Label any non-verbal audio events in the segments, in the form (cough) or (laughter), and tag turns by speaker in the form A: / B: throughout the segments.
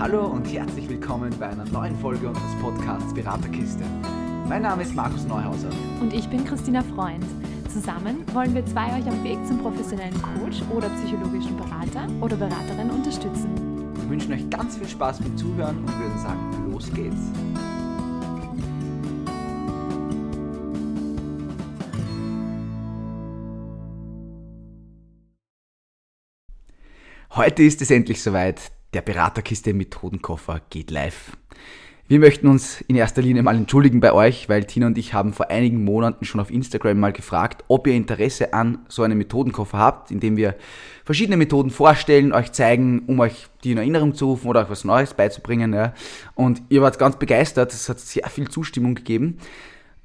A: Hallo und herzlich willkommen bei einer neuen Folge unseres Podcasts Beraterkiste. Mein Name ist Markus Neuhauser.
B: Und ich bin Christina Freund. Zusammen wollen wir zwei euch am Weg zum professionellen Coach oder psychologischen Berater oder Beraterin unterstützen.
A: Wir wünschen euch ganz viel Spaß beim Zuhören und würden sagen, los geht's. Heute ist es endlich soweit. Der Beraterkiste Methodenkoffer geht live. Wir möchten uns in erster Linie mal entschuldigen bei euch, weil Tina und ich haben vor einigen Monaten schon auf Instagram mal gefragt, ob ihr Interesse an so einem Methodenkoffer habt, in dem wir verschiedene Methoden vorstellen, euch zeigen, um euch die in Erinnerung zu rufen oder euch was Neues beizubringen. Ja. Und ihr wart ganz begeistert, es hat sehr viel Zustimmung gegeben.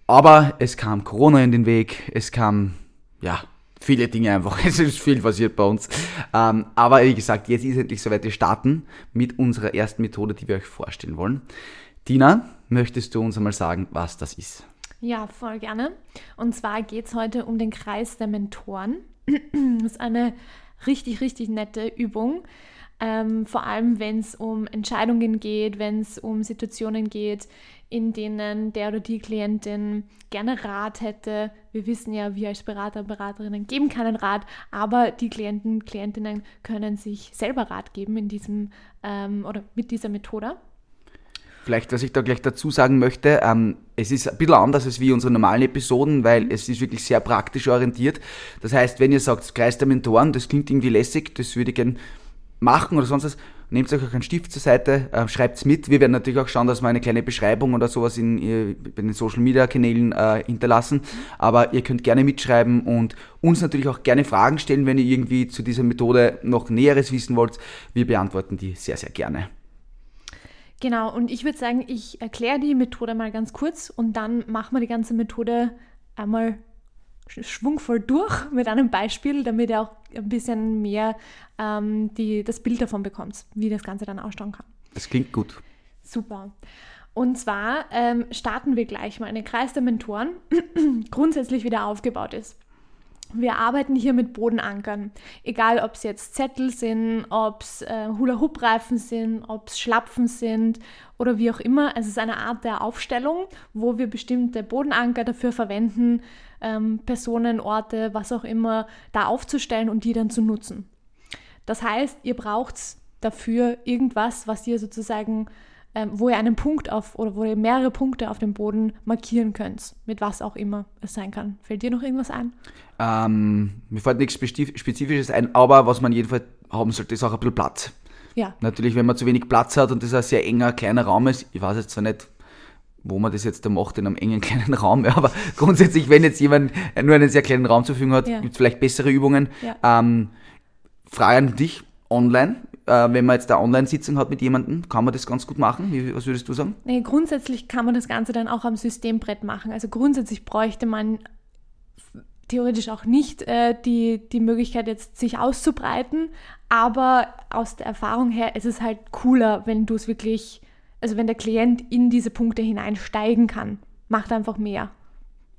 A: Aber es kam Corona in den Weg, es kam, ja, viele Dinge einfach. (laughs) Es ist viel passiert bei uns. Ähm, aber wie gesagt, jetzt ist endlich soweit. Wir starten mit unserer ersten Methode, die wir euch vorstellen wollen. Tina, möchtest du uns einmal sagen, was das ist?
B: Ja, voll gerne. Und zwar geht es heute um den Kreis der Mentoren. (clears throat) Das ist eine richtig, richtig nette Übung. Ähm, vor allem, wenn es um Entscheidungen geht, wenn es um Situationen geht, in denen der oder die Klientin gerne Rat hätte. Wir wissen ja, wir als Berater und Beraterinnen geben keinen Rat, aber die Klienten, Klientinnen können sich selber Rat geben in diesem ähm, oder mit dieser Methode.
A: Vielleicht, was ich da gleich dazu sagen möchte, ähm, es ist ein bisschen anders als wie unsere normalen Episoden, weil es ist wirklich sehr praktisch orientiert. Das heißt, wenn ihr sagt, Kreis der Mentoren, das klingt irgendwie lässig, das würde ich gerne machen oder sonst was, nehmt euch auch einen Stift zur Seite, äh, schreibt es mit. Wir werden natürlich auch schauen, dass wir eine kleine Beschreibung oder sowas in, in den Social Media Kanälen äh, hinterlassen. Aber ihr könnt gerne mitschreiben und uns natürlich auch gerne Fragen stellen, wenn ihr irgendwie zu dieser Methode noch Näheres wissen wollt. Wir beantworten die sehr, sehr gerne.
B: Genau, und ich würde sagen, ich erkläre die Methode mal ganz kurz und dann machen wir die ganze Methode einmal schwungvoll durch mit einem Beispiel, damit ihr auch ein bisschen mehr ähm, die, das Bild davon bekommt, wie das Ganze dann ausschauen kann.
A: Das klingt gut.
B: Super. Und zwar ähm, starten wir gleich mal einen Kreis der Mentoren, (clears throat) grundsätzlich wieder aufgebaut ist. Wir arbeiten hier mit Bodenankern. Egal, ob es jetzt Zettel sind, ob es äh, Hula-Hoop-Reifen sind, ob es Schlapfen sind oder wie auch immer. Es ist eine Art der Aufstellung, wo wir bestimmte Bodenanker dafür verwenden, ähm, Personen, Orte, was auch immer, da aufzustellen und die dann zu nutzen. Das heißt, ihr braucht dafür irgendwas, was ihr sozusagen ähm, wo ihr einen Punkt auf oder wo ihr mehrere Punkte auf dem Boden markieren könnt, mit was auch immer es sein kann. Fällt dir noch irgendwas ein?
A: Ähm, mir fällt nichts Spezifisches ein, aber was man jedenfalls haben sollte, ist auch ein bisschen Platz.
B: Ja.
A: Natürlich, wenn man zu wenig Platz hat und das ein sehr enger, kleiner Raum ist, ich weiß jetzt zwar nicht, wo man das jetzt da macht in einem engen (laughs) kleinen Raum, ja, aber grundsätzlich, wenn jetzt jemand nur einen sehr kleinen Raum zur Verfügung hat, ja. gibt es vielleicht bessere Übungen. Ja. Ähm, Frage an dich, online, äh, wenn man jetzt eine Online-Sitzung hat mit jemandem, kann man das ganz gut machen? Wie, was würdest du sagen?
B: Nee, grundsätzlich kann man das Ganze dann auch am Systembrett machen. Also grundsätzlich bräuchte man theoretisch auch nicht äh, die, die Möglichkeit, jetzt sich auszubreiten, aber aus der Erfahrung her ist es halt cooler, wenn du es wirklich, also wenn der Klient in diese Punkte hineinsteigen kann. Macht einfach mehr.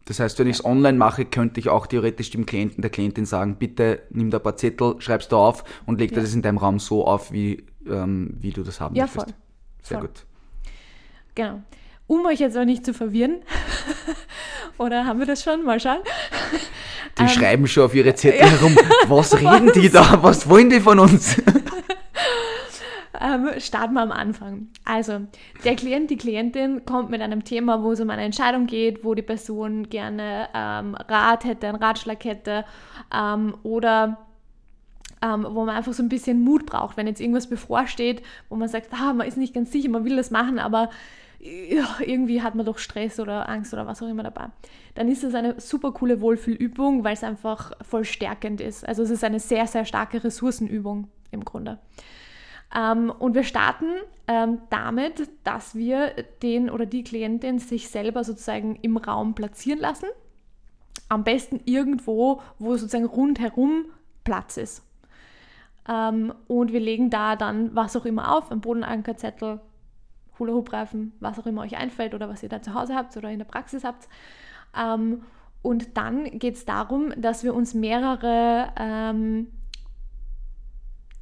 A: Das heißt, wenn ich es online mache, könnte ich auch theoretisch dem Klienten, der Klientin sagen, bitte nimm da ein paar Zettel, schreibst du auf und leg ja. das in deinem Raum so auf, wie, ähm, wie du das haben
B: ja,
A: möchtest.
B: Voll.
A: Sehr
B: voll.
A: gut.
B: Genau. Um euch jetzt auch nicht zu verwirren, (laughs) oder haben wir das schon? Mal schauen.
A: Die (laughs) ähm, schreiben schon auf ihre Zettel herum. (laughs) Was reden die da? Was wollen die von uns?
B: Ähm, starten wir am Anfang. Also, der Klient, die Klientin kommt mit einem Thema, wo es um eine Entscheidung geht, wo die Person gerne ähm, Rat hätte, einen Ratschlag hätte ähm, oder ähm, wo man einfach so ein bisschen Mut braucht, wenn jetzt irgendwas bevorsteht, wo man sagt, ah, man ist nicht ganz sicher, man will das machen, aber irgendwie hat man doch Stress oder Angst oder was auch immer dabei. Dann ist es eine super coole Wohlfühlübung, weil es einfach voll stärkend ist. Also es ist eine sehr, sehr starke Ressourcenübung im Grunde. Ähm, und wir starten ähm, damit, dass wir den oder die Klientin sich selber sozusagen im Raum platzieren lassen. Am besten irgendwo, wo sozusagen rundherum Platz ist. Ähm, und wir legen da dann was auch immer auf, ein Bodenankerzettel, Hula-Hoop-Reifen, was auch immer euch einfällt oder was ihr da zu Hause habt oder in der Praxis habt. Ähm, und dann geht es darum, dass wir uns mehrere ähm,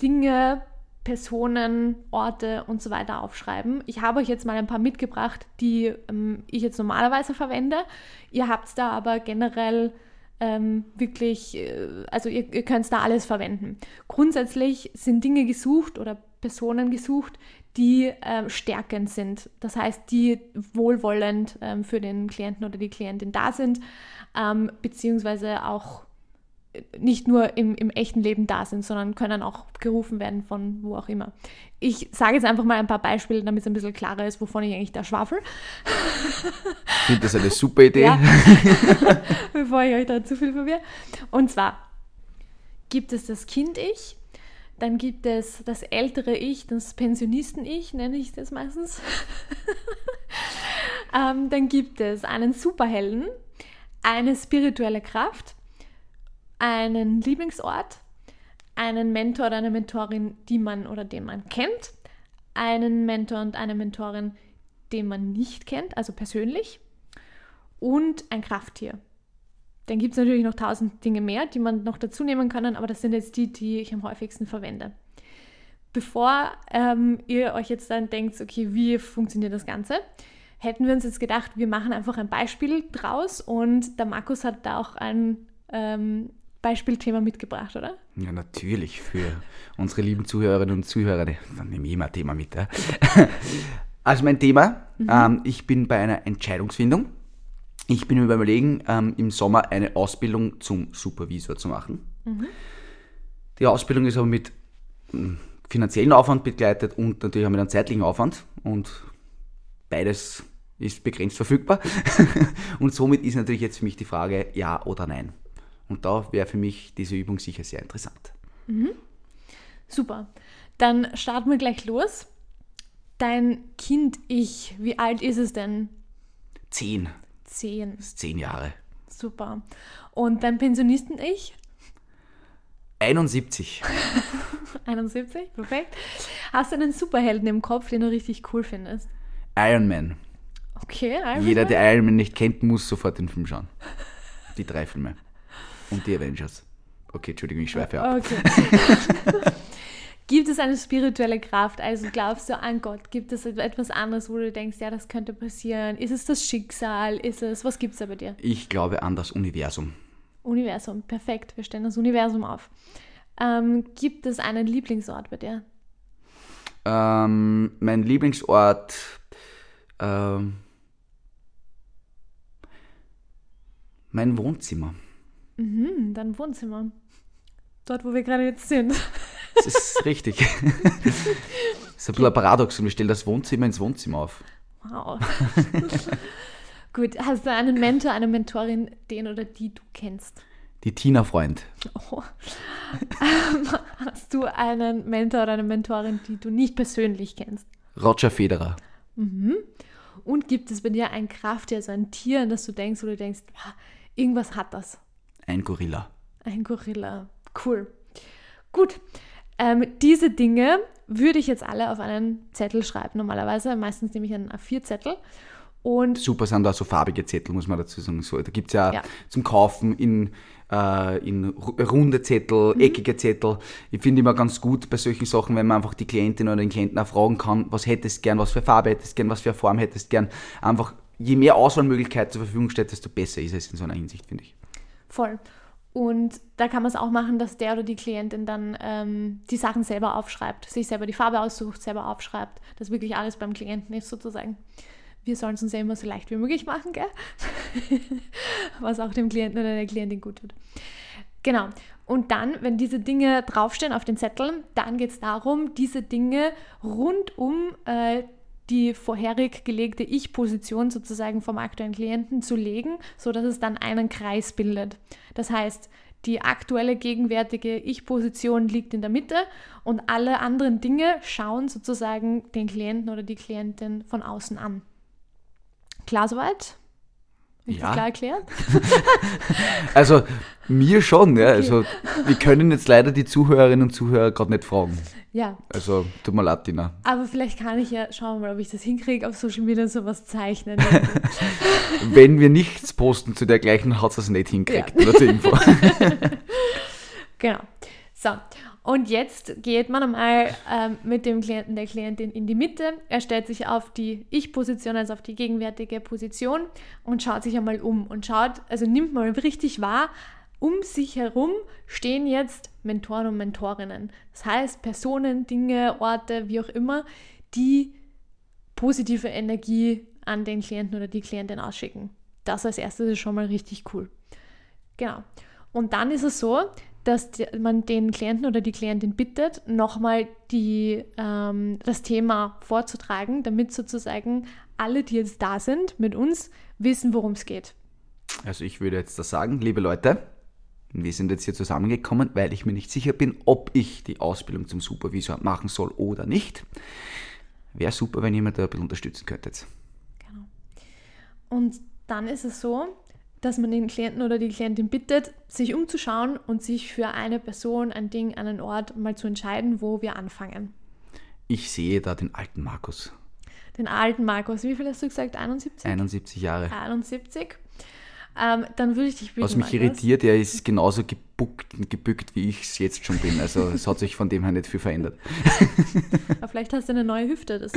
B: Dinge Personen, Orte und so weiter aufschreiben. Ich habe euch jetzt mal ein paar mitgebracht, die ähm, ich jetzt normalerweise verwende. Ihr habt da aber generell ähm, wirklich, äh, also ihr, ihr könnt da alles verwenden. Grundsätzlich sind Dinge gesucht oder Personen gesucht, die äh, stärkend sind. Das heißt, die wohlwollend ähm, für den Klienten oder die Klientin da sind, ähm, beziehungsweise auch nicht nur im, im echten Leben da sind, sondern können auch gerufen werden von wo auch immer. Ich sage jetzt einfach mal ein paar Beispiele, damit es ein bisschen klarer ist, wovon ich eigentlich da schwafel.
A: Ich finde das eine super Idee. Ja. (laughs) (laughs)
B: Bevor ich euch da zu viel verwirre. Und zwar gibt es das Kind-Ich, dann gibt es das ältere Ich, das Pensionisten-Ich, nenne ich das meistens. (laughs) ähm, dann gibt es einen Superhelden, eine spirituelle Kraft, einen Lieblingsort, einen Mentor oder eine Mentorin, die man oder den man kennt, einen Mentor und eine Mentorin, den man nicht kennt, also persönlich, und ein Krafttier. Dann gibt es natürlich noch tausend Dinge mehr, die man noch dazu nehmen kann, aber das sind jetzt die, die ich am häufigsten verwende. Bevor ähm, ihr euch jetzt dann denkt, okay, wie funktioniert das Ganze, hätten wir uns jetzt gedacht, wir machen einfach ein Beispiel draus und der Markus hat da auch ein ähm, Beispielthema mitgebracht, oder?
A: Ja, natürlich. Für unsere lieben Zuhörerinnen und Zuhörer, dann nehme ich immer ein Thema mit. Ja. (laughs) Also mein Thema, mhm. ähm, ich bin bei einer Entscheidungsfindung. Ich bin überlegen, ähm, im Sommer eine Ausbildung zum Supervisor zu machen. Mhm. Die Ausbildung ist aber mit hm, finanziellen Aufwand begleitet und natürlich auch mit einem zeitlichen Aufwand. Und beides ist begrenzt verfügbar. (laughs) und somit ist natürlich jetzt für mich die Frage, ja oder nein. Und da wäre für mich diese Übung sicher sehr interessant.
B: Mhm. Super. Dann starten wir gleich los. Dein Kind-Ich, wie alt ist es denn?
A: Zehn.
B: Zehn.
A: Das ist zehn Jahre.
B: Super. Und dein Pensionisten-Ich?
A: 71.
B: 71, (laughs) perfekt. Hast du einen Superhelden im Kopf, den du richtig cool findest?
A: Iron Man.
B: Okay, Iron
A: Jeder,
B: Man.
A: der Iron Man nicht kennt, muss sofort den Film schauen. Die drei Filme. Und die Avengers. Okay, Entschuldigung, ich schweife ab. Okay. (laughs)
B: Gibt es eine spirituelle Kraft? Also glaubst du an Gott? Gibt es etwas anderes, wo du denkst, ja, das könnte passieren? Ist es das Schicksal? Ist es, was gibt es da bei dir?
A: Ich glaube an das Universum.
B: Universum, perfekt. Wir stellen das Universum auf. Ähm, gibt es einen Lieblingsort bei dir?
A: Ähm, mein Lieblingsort, ähm, mein Wohnzimmer.
B: Mhm, dein Wohnzimmer. Dort, wo wir gerade jetzt sind.
A: Das ist richtig. Das (laughs) ist ein bisschen ein Paradox und wir stellen das Wohnzimmer ins Wohnzimmer auf.
B: Wow. (laughs) Gut, hast du einen Mentor, eine Mentorin, den oder die du kennst?
A: Die Tina-Freund. Oh.
B: hast du einen Mentor oder eine Mentorin, die du nicht persönlich kennst?
A: Roger Federer.
B: Mhm. Und gibt es bei dir ein Krafttier, also ein Tier, an das du denkst, wo du denkst, irgendwas hat das?
A: Ein Gorilla.
B: Ein Gorilla. Cool. Gut. Ähm, diese Dinge würde ich jetzt alle auf einen Zettel schreiben normalerweise. Meistens nehme ich einen A4-Zettel. Und
A: Super sind da so farbige Zettel, muss man dazu sagen. So, da gibt es ja, ja, zum Kaufen in, äh, in runde Zettel, mhm. eckige Zettel. Ich finde immer ganz gut bei solchen Sachen, wenn man einfach die Klientin oder den Klienten auch fragen kann, was hättest du gern, was für Farbe hättest du gern, was für Form hättest du gern. Einfach, je mehr Auswahlmöglichkeit zur Verfügung steht, desto besser ist es in so einer Hinsicht, finde ich.
B: Voll. Und da kann man es auch machen, dass der oder die Klientin dann ähm, die Sachen selber aufschreibt, sich selber die Farbe aussucht, selber aufschreibt, dass wirklich alles beim Klienten ist sozusagen. Wir sollen es uns ja immer so leicht wie möglich machen, gell? (laughs) Was auch dem Klienten oder der Klientin gut tut. Genau. Und dann, wenn diese Dinge draufstehen auf den Zetteln, dann geht es darum, diese Dinge rund um äh, die vorherig gelegte Ich-Position sozusagen vom aktuellen Klienten zu legen, sodass es dann einen Kreis bildet. Das heißt, die aktuelle gegenwärtige Ich-Position liegt in der Mitte und alle anderen Dinge schauen sozusagen den Klienten oder die Klientin von außen an. Klar soweit? Ist ja. das klar erklärt? (laughs)
A: also mir schon, ja. Okay. Also wir können jetzt leider die Zuhörerinnen und Zuhörer gerade nicht fragen.
B: Ja.
A: Also tut mir leid, Tina.
B: Aber vielleicht kann ich ja schauen mal, ob ich das hinkriege, auf Social Media sowas zeichnen. (laughs)
A: Wenn wir nichts posten zu der gleichen, hat es das nicht hinkriegt. Ja. Zur Info. (laughs)
B: genau. So. Und jetzt geht man einmal ähm, mit dem Klienten, der Klientin in die Mitte. Er stellt sich auf die Ich-Position, also auf die gegenwärtige Position und schaut sich einmal um und schaut, also nimmt mal richtig wahr, um sich herum stehen jetzt Mentoren und Mentorinnen. Das heißt, Personen, Dinge, Orte, wie auch immer, die positive Energie an den Klienten oder die Klientin ausschicken. Das als erstes ist schon mal richtig cool. Genau. Und dann ist es so, dass man den Klienten oder die Klientin bittet, nochmal die, ähm, das Thema vorzutragen, damit sozusagen alle, die jetzt da sind mit uns, wissen, worum es geht.
A: Also ich würde jetzt das sagen, liebe Leute, wir sind jetzt hier zusammengekommen, weil ich mir nicht sicher bin, ob ich die Ausbildung zum Supervisor machen soll oder nicht. Wäre super, wenn jemand da ein bisschen unterstützen könnte. Genau.
B: Und dann ist es so, dass man den Klienten oder die Klientin bittet, sich umzuschauen und sich für eine Person, ein Ding, einen Ort mal zu entscheiden, wo wir anfangen.
A: Ich sehe da den alten Markus.
B: Den alten Markus. Wie viel hast du gesagt? 71?
A: 71 Jahre.
B: 71. Ähm, dann würde ich dich
A: bitten. Was mich irritiert, er ist genauso gebuckt und gebückt, wie ich es jetzt schon bin. Also es hat sich von dem her nicht viel verändert. (laughs)
B: Aber vielleicht hast du eine neue Hüfte. Das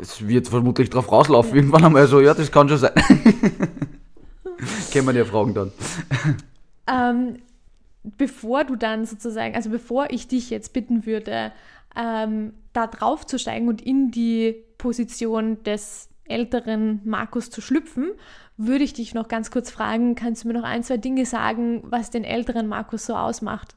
A: es wird vermutlich drauf rauslaufen ja. irgendwann einmal. So, ja, das kann schon sein. (laughs) (laughs) Können wir dir fragen dann.
B: Ähm, bevor du dann sozusagen, also bevor ich dich jetzt bitten würde, ähm, da drauf zu steigen und in die Position des älteren Markus zu schlüpfen, würde ich dich noch ganz kurz fragen, kannst du mir noch ein, zwei Dinge sagen, was den älteren Markus so ausmacht?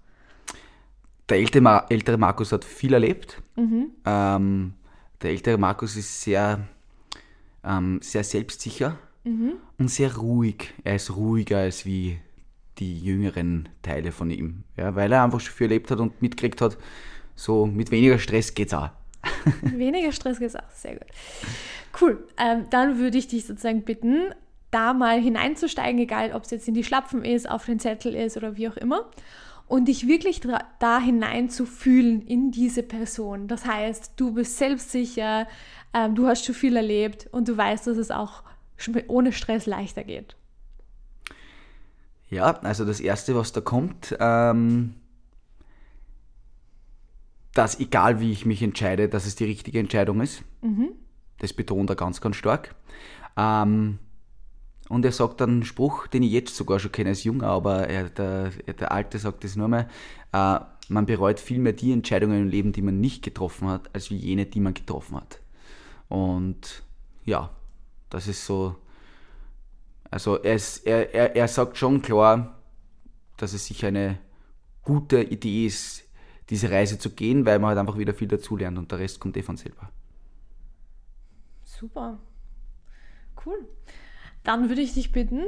A: Der ältere, ältere Markus hat viel erlebt. Mhm. Ähm, der ältere Markus ist sehr, ähm, sehr selbstsicher mhm. Und sehr ruhig. Er ist ruhiger als wie die jüngeren Teile von ihm, ja, weil er einfach schon viel erlebt hat und mitgekriegt hat, so mit weniger Stress geht's auch.
B: weniger Stress geht's auch, sehr gut. Cool, ähm, dann würde ich dich sozusagen bitten, da mal hineinzusteigen, egal ob es jetzt in die Schlapfen ist, auf den Zettel ist oder wie auch immer. Und dich wirklich da hinein zu fühlen in diese Person. Das heißt, du bist selbstsicher, ähm, du hast schon viel erlebt und du weißt, dass es auch ohne Stress leichter geht.
A: Ja, also das Erste, was da kommt, ähm, dass egal wie ich mich entscheide, dass es die richtige Entscheidung ist. Mhm. Das betont er ganz, ganz stark. Ähm, und er sagt dann einen Spruch, den ich jetzt sogar schon kenne als Junger, aber er, der, der Alte sagt das nur mal, äh, man bereut vielmehr die Entscheidungen im Leben, die man nicht getroffen hat, als wie jene, die man getroffen hat. Und ja, das ist so, also er, ist, er, er, er sagt schon klar, dass es sicher eine gute Idee ist, diese Reise zu gehen, weil man halt einfach wieder viel dazulernt und der Rest kommt eh von selber.
B: Super. Cool. Dann würde ich dich bitten,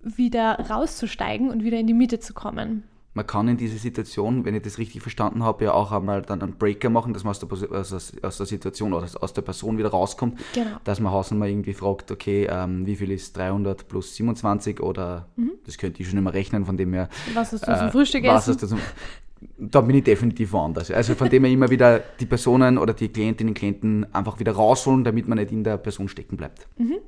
B: wieder rauszusteigen und wieder in die Mitte zu kommen.
A: Man kann in dieser Situation, wenn ich das richtig verstanden habe, ja auch einmal dann einen Breaker machen, dass man aus der, aus, aus der Situation oder aus der Person wieder rauskommt. Genau. Dass man Hausnummer irgendwie fragt, okay, ähm, wie viel ist 300 plus 27 oder mhm. das könnte ich schon immer rechnen, von dem her.
B: Was hast du zum äh, Frühstück was essen? Hast du zum,
A: da bin ich definitiv woanders. Also von dem her immer wieder die Personen oder die Klientinnen und Klienten einfach wieder rausholen, damit man nicht in der Person stecken bleibt.
B: Mhm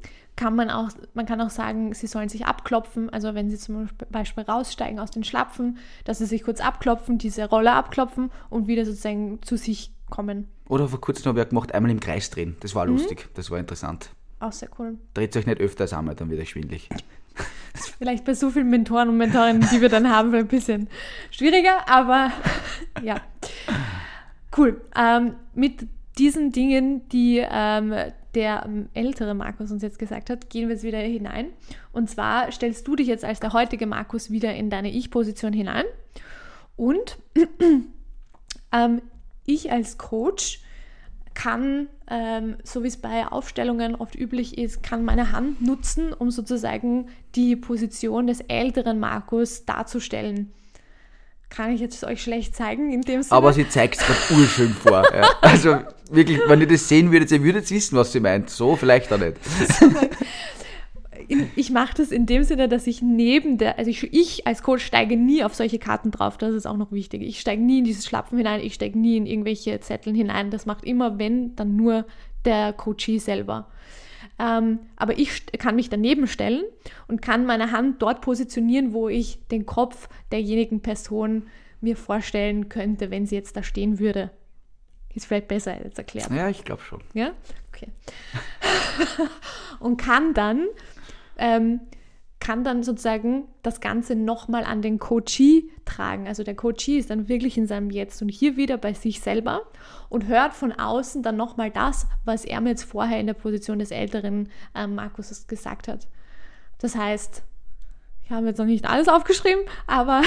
B: kann man auch, man kann auch sagen, sie sollen sich abklopfen. Also wenn sie zum Beispiel raussteigen aus den Schlapfen, dass sie sich kurz abklopfen, diese Rolle abklopfen und wieder sozusagen zu sich kommen.
A: Oder vor kurzem habe ich gemacht, einmal im Kreis drehen. Das war mhm. lustig, das war interessant.
B: Auch sehr cool.
A: Dreht euch nicht öfter einmal, dann wird es (laughs)
B: Vielleicht bei so vielen Mentoren und Mentorinnen, die wir dann haben, ein bisschen schwieriger, aber (laughs) ja. Cool. Ähm, mit diesen Dingen, die ähm, der ähm, ältere Markus uns jetzt gesagt hat, gehen wir jetzt wieder hinein. Und zwar stellst du dich jetzt als der heutige Markus wieder in deine Ich-Position hinein. Und (clears throat) ähm, ich als Coach kann, ähm, so wie es bei Aufstellungen oft üblich ist, kann meine Hand nutzen, um sozusagen die Position des älteren Markus darzustellen kann ich jetzt euch schlecht zeigen in dem Sinne.
A: Aber sie zeigt es gerade urschön vor. Ja. (laughs) Also wirklich, wenn ihr das sehen würdet, ihr würdet wissen, was sie meint. So vielleicht auch nicht. (laughs)
B: ich mache das in dem Sinne, dass ich neben der, also ich, ich, als Coach steige nie auf solche Karten drauf, das ist auch noch wichtig. Ich steige nie in dieses Schlapfen hinein, ich steige nie in irgendwelche Zetteln hinein. Das macht immer, wenn, dann nur der Coachee selber. Ähm, aber ich kann mich daneben stellen und kann meine Hand dort positionieren, wo ich den Kopf derjenigen Person mir vorstellen könnte, wenn sie jetzt da stehen würde. Ist vielleicht besser als erklärt.
A: Ja, ich glaube schon.
B: Ja? Okay. (laughs) und kann dann, ähm, kann dann sozusagen das Ganze nochmal an den Coachee tragen. Also der Coachee ist dann wirklich in seinem Jetzt und hier wieder bei sich selber und hört von außen dann nochmal das, was er mir jetzt vorher in der Position des älteren äh, Markus gesagt hat. Das heißt, ich habe jetzt noch nicht alles aufgeschrieben, aber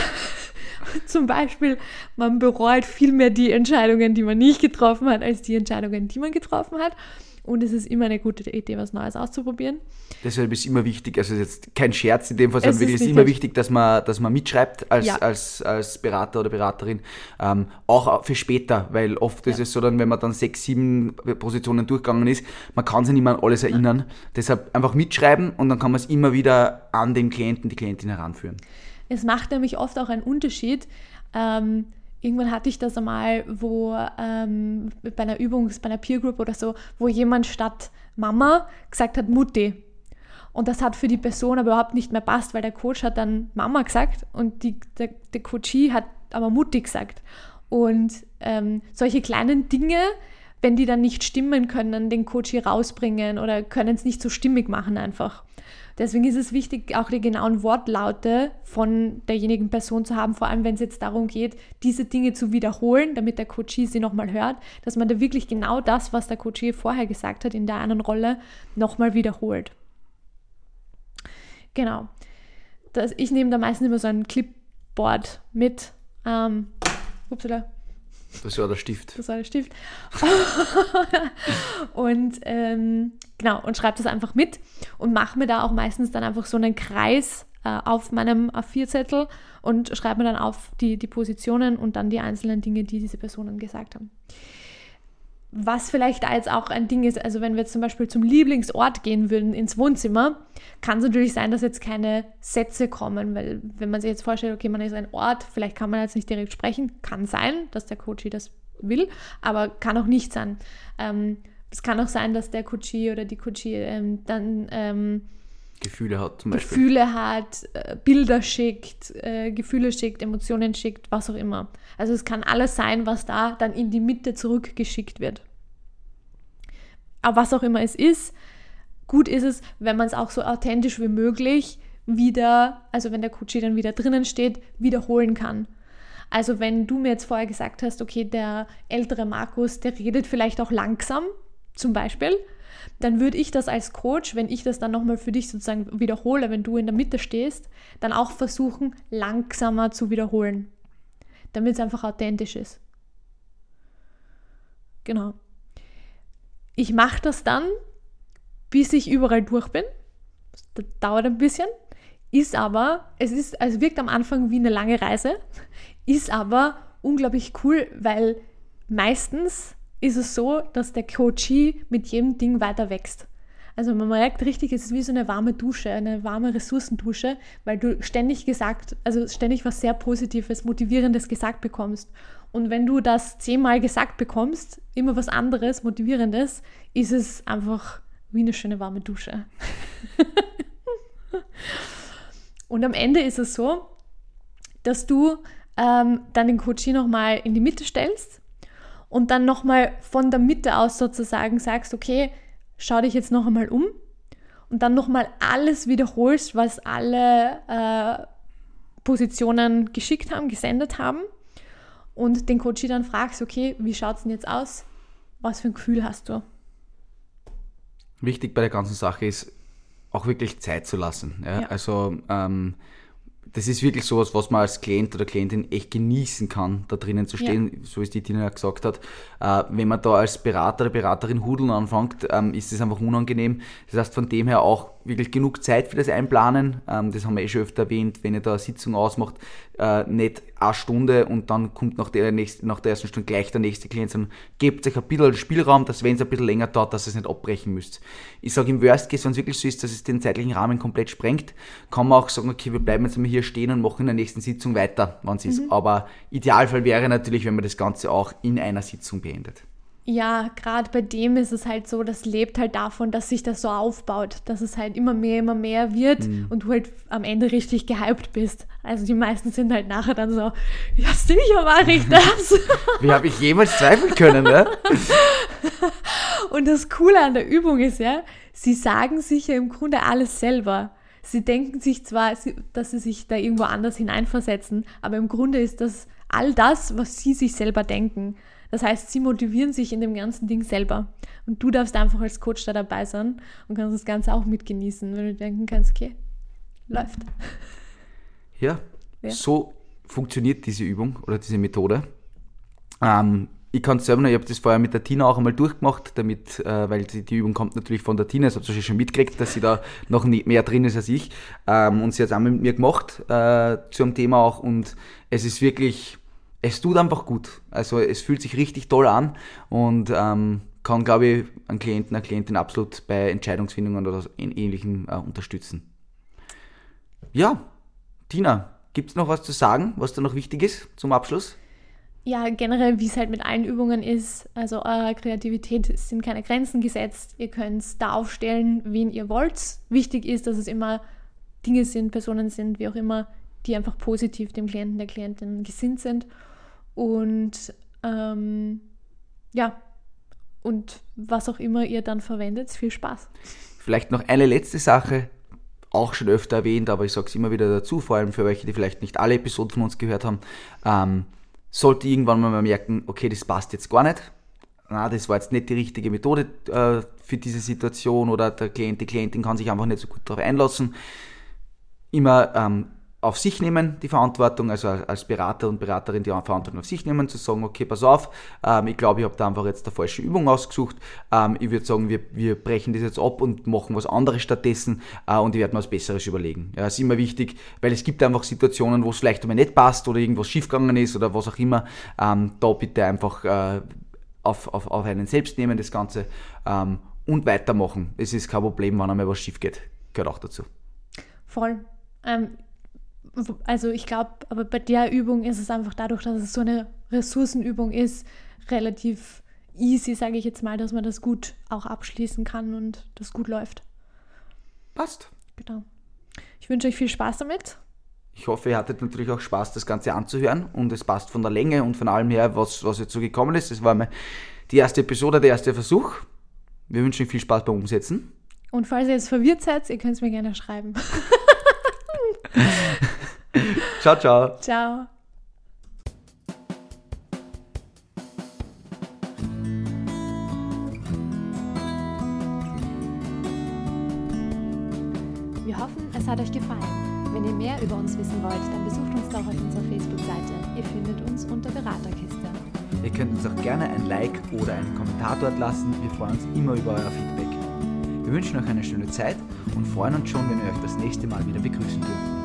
B: (laughs) zum Beispiel, man bereut viel mehr die Entscheidungen, die man nicht getroffen hat, als die Entscheidungen, die man getroffen hat. Und es ist immer eine gute Idee, was Neues auszuprobieren.
A: Deshalb ist immer wichtig, also jetzt kein Scherz in dem Fall, sondern es ist, ist immer wichtig, dass man, dass man mitschreibt als, ja. als, als Berater oder Beraterin, ähm, auch für später, weil oft ja. ist es so dann, wenn man dann sechs, sieben Positionen durchgegangen ist, man kann sich nicht mehr an alles erinnern. Ja. Deshalb einfach mitschreiben und dann kann man es immer wieder an den Klienten, die Klientin heranführen.
B: Es macht nämlich oft auch einen Unterschied, ähm, irgendwann hatte ich das einmal, wo ähm, bei einer Übung, bei einer Peer Group oder so, wo jemand statt Mama gesagt hat Mutti. Und das hat für die Person aber überhaupt nicht mehr passt, weil der Coach hat dann Mama gesagt und die, der, der Coachie hat aber Mutti gesagt. Und ähm, solche kleinen Dinge, wenn die dann nicht stimmen können, den Coachie rausbringen oder können es nicht so stimmig machen einfach. Deswegen ist es wichtig, auch die genauen Wortlaute von derjenigen Person zu haben, vor allem wenn es jetzt darum geht, diese Dinge zu wiederholen, damit der Coachie sie nochmal hört, dass man da wirklich genau das, was der Coachie vorher gesagt hat in der einen Rolle, nochmal wiederholt. Genau. Das, ich nehme da meistens immer so ein Clipboard mit. Ähm, upsala,
A: das war der Stift.
B: Das war der Stift. (laughs) und ähm, genau, und schreibe das einfach mit und mache mir da auch meistens dann einfach so einen Kreis äh, auf meinem A4-Zettel und schreibe mir dann auf die, die Positionen und dann die einzelnen Dinge, die diese Personen gesagt haben. Was vielleicht da jetzt auch ein Ding ist, also wenn wir jetzt zum Beispiel zum Lieblingsort gehen würden, ins Wohnzimmer, kann es natürlich sein, dass jetzt keine Sätze kommen, weil wenn man sich jetzt vorstellt, okay, man ist ein Ort, vielleicht kann man jetzt nicht direkt sprechen, kann sein, dass der Coachie das will, aber kann auch nicht sein. Ähm, es kann auch sein, dass der Coachie oder die Coachie ähm, dann ähm,
A: Gefühle hat, zum Beispiel.
B: Gefühle hat, äh, Bilder schickt, äh, Gefühle schickt, Emotionen schickt, was auch immer. Also es kann alles sein, was da dann in die Mitte zurückgeschickt wird. Aber was auch immer es ist, gut ist es, wenn man es auch so authentisch wie möglich wieder, also wenn der Kutschi dann wieder drinnen steht, wiederholen kann. Also wenn du mir jetzt vorher gesagt hast, okay, der ältere Markus, der redet vielleicht auch langsam, zum Beispiel, dann würde ich das als Coach, wenn ich das dann nochmal für dich sozusagen wiederhole, wenn du in der Mitte stehst, dann auch versuchen, langsamer zu wiederholen damit es einfach authentisch ist. Genau. Ich mache das dann, bis ich überall durch bin. Das dauert ein bisschen. Ist aber, es ist, also wirkt am Anfang wie eine lange Reise, ist aber unglaublich cool, weil meistens ist es so, dass der Coachee mit jedem Ding weiter wächst. Also man merkt richtig, es ist wie so eine warme Dusche, eine warme Ressourcendusche, weil du ständig gesagt, also ständig was sehr Positives, Motivierendes gesagt bekommst. Und wenn du das zehnmal gesagt bekommst, immer was anderes, Motivierendes, ist es einfach wie eine schöne warme Dusche. (laughs) Und am Ende ist es so, dass du ähm, dann den Coachie nochmal in die Mitte stellst und dann nochmal von der Mitte aus sozusagen sagst, okay, schau dich jetzt noch einmal um und dann nochmal alles wiederholst, was alle äh, Positionen geschickt haben, gesendet haben und den Coach dann fragst, okay, wie schaut es denn jetzt aus? Was für ein Gefühl hast du?
A: Wichtig bei der ganzen Sache ist, auch wirklich Zeit zu lassen. Ja? Ja. Also ähm, das ist wirklich sowas, was man als Klient oder Klientin echt genießen kann, da drinnen zu stehen, ja. so wie es die Tina gesagt hat. Äh, wenn man da als Berater oder Beraterin hudeln anfängt, ähm, ist das einfach unangenehm. Das heißt, von dem her auch wirklich genug Zeit für das Einplanen. Ähm, das haben wir eh schon öfter erwähnt, wenn ihr da eine Sitzung ausmacht, äh, nicht eine Stunde und dann kommt nach der, nächsten, nach der ersten Stunde gleich der nächste Klient, sondern gebt euch ein bisschen Spielraum, dass wenn es ein bisschen länger dauert, dass ihr es nicht abbrechen müsst. Ich sage im Worst Case, wenn es wirklich so ist, dass es den zeitlichen Rahmen komplett sprengt, kann man auch sagen, okay, wir bleiben jetzt mal hier stehen und machen in der nächsten Sitzung weiter, wann es mhm. ist. Aber Idealfall wäre natürlich, wenn man das Ganze auch in einer Sitzung beendet.
B: Ja, gerade bei dem ist es halt so, das lebt halt davon, dass sich das so aufbaut, dass es halt immer mehr, immer mehr wird mhm. und du halt am Ende richtig gehypt bist. Also die meisten sind halt nachher dann so, ja sicher mache ich das. (laughs)
A: Wie habe ich jemals zweifeln können, ne? (laughs)
B: und das Coole an der Übung ist ja, sie sagen sich ja im Grunde alles selber. Sie denken sich zwar, dass sie sich da irgendwo anders hineinversetzen, aber im Grunde ist das all das, was sie sich selber denken. Das heißt, sie motivieren sich in dem ganzen Ding selber. Und du darfst einfach als Coach da dabei sein und kannst das Ganze auch mitgenießen, wenn du denken kannst, okay, läuft.
A: Ja, ja. so funktioniert diese Übung oder diese Methode. Ähm, ich kann es selber noch, ich habe das vorher mit der Tina auch einmal durchgemacht, damit, äh, weil die, die, Übung kommt natürlich von der Tina, das hat sie schon mitgekriegt, dass sie da noch nie, mehr drin ist als ich. Ähm, und sie hat es einmal mit mir gemacht äh, zu einem Thema auch und es ist wirklich es tut einfach gut. Also es fühlt sich richtig toll an und ähm, kann, glaube ich, einen Klienten, eine Klientin absolut bei Entscheidungsfindungen oder Ähnlichem äh, unterstützen. Ja, Tina, gibt es noch was zu sagen, was da noch wichtig ist zum Abschluss?
B: Ja, generell, wie es halt mit allen Übungen ist, also eurer Kreativität sind keine Grenzen gesetzt. Ihr könnt da aufstellen, wen ihr wollt. Wichtig ist, dass es immer Dinge sind, Personen sind, wie auch immer, die einfach positiv dem Klienten, der Klientin gesinnt sind und ähm, ja, und was auch immer ihr dann verwendet, viel Spaß.
A: Vielleicht noch eine letzte Sache, auch schon öfter erwähnt, aber ich sage es immer wieder dazu, vor allem für welche, die vielleicht nicht alle Episoden von uns gehört haben. Ähm, sollte irgendwann mal merken, okay, das passt jetzt gar nicht, na, das war jetzt nicht die richtige Methode äh, für diese Situation oder der Klient, die Klientin kann sich einfach nicht so gut darauf einlassen. Immer ähm, auf sich nehmen, die Verantwortung, also als Berater und Beraterin die Verantwortung auf sich nehmen, zu sagen, okay, pass auf, ähm, ich glaube, ich habe da einfach jetzt eine falsche Übung ausgesucht. Ähm, ich würde sagen, wir, wir brechen das jetzt ab und machen was anderes stattdessen äh, und ich werde mir was Besseres überlegen. Ja, ist immer wichtig, weil es gibt einfach Situationen, wo es vielleicht einmal nicht passt oder irgendwas schiefgegangen ist oder was auch immer. Ähm, da bitte einfach äh, auf, auf, auf einen selbst nehmen, das Ganze ähm, und weitermachen. Es ist kein Problem, wenn einmal was schief geht. Gehört auch dazu.
B: Voll. Ähm, also ich glaube, aber bei der Übung ist es einfach dadurch, dass es so eine Ressourcenübung ist, relativ easy, sage ich jetzt mal, dass man das gut auch abschließen kann und das gut läuft.
A: Passt.
B: Genau. Ich wünsche euch viel Spaß damit.
A: Ich hoffe, ihr hattet natürlich auch Spaß, das Ganze anzuhören und es passt von der Länge und von allem her, was, was jetzt so gekommen ist. Das war mal die erste Episode, der erste Versuch. Wir wünschen euch viel Spaß beim Umsetzen.
B: Und falls ihr jetzt verwirrt seid, ihr könnt es mir gerne schreiben. (laughs)
A: ciao, ciao.
B: Ciao. Wir hoffen, es hat euch gefallen. Wenn ihr mehr über uns wissen wollt, dann besucht uns doch auf unserer Facebook-Seite. Ihr findet uns unter Beraterkiste.
A: Ihr könnt uns auch gerne ein Like oder einen Kommentar dort lassen. Wir freuen uns immer über euer Feedback. Wir wünschen euch eine schöne Zeit und freuen uns schon, wenn wir euch das nächste Mal wieder begrüßen dürfen.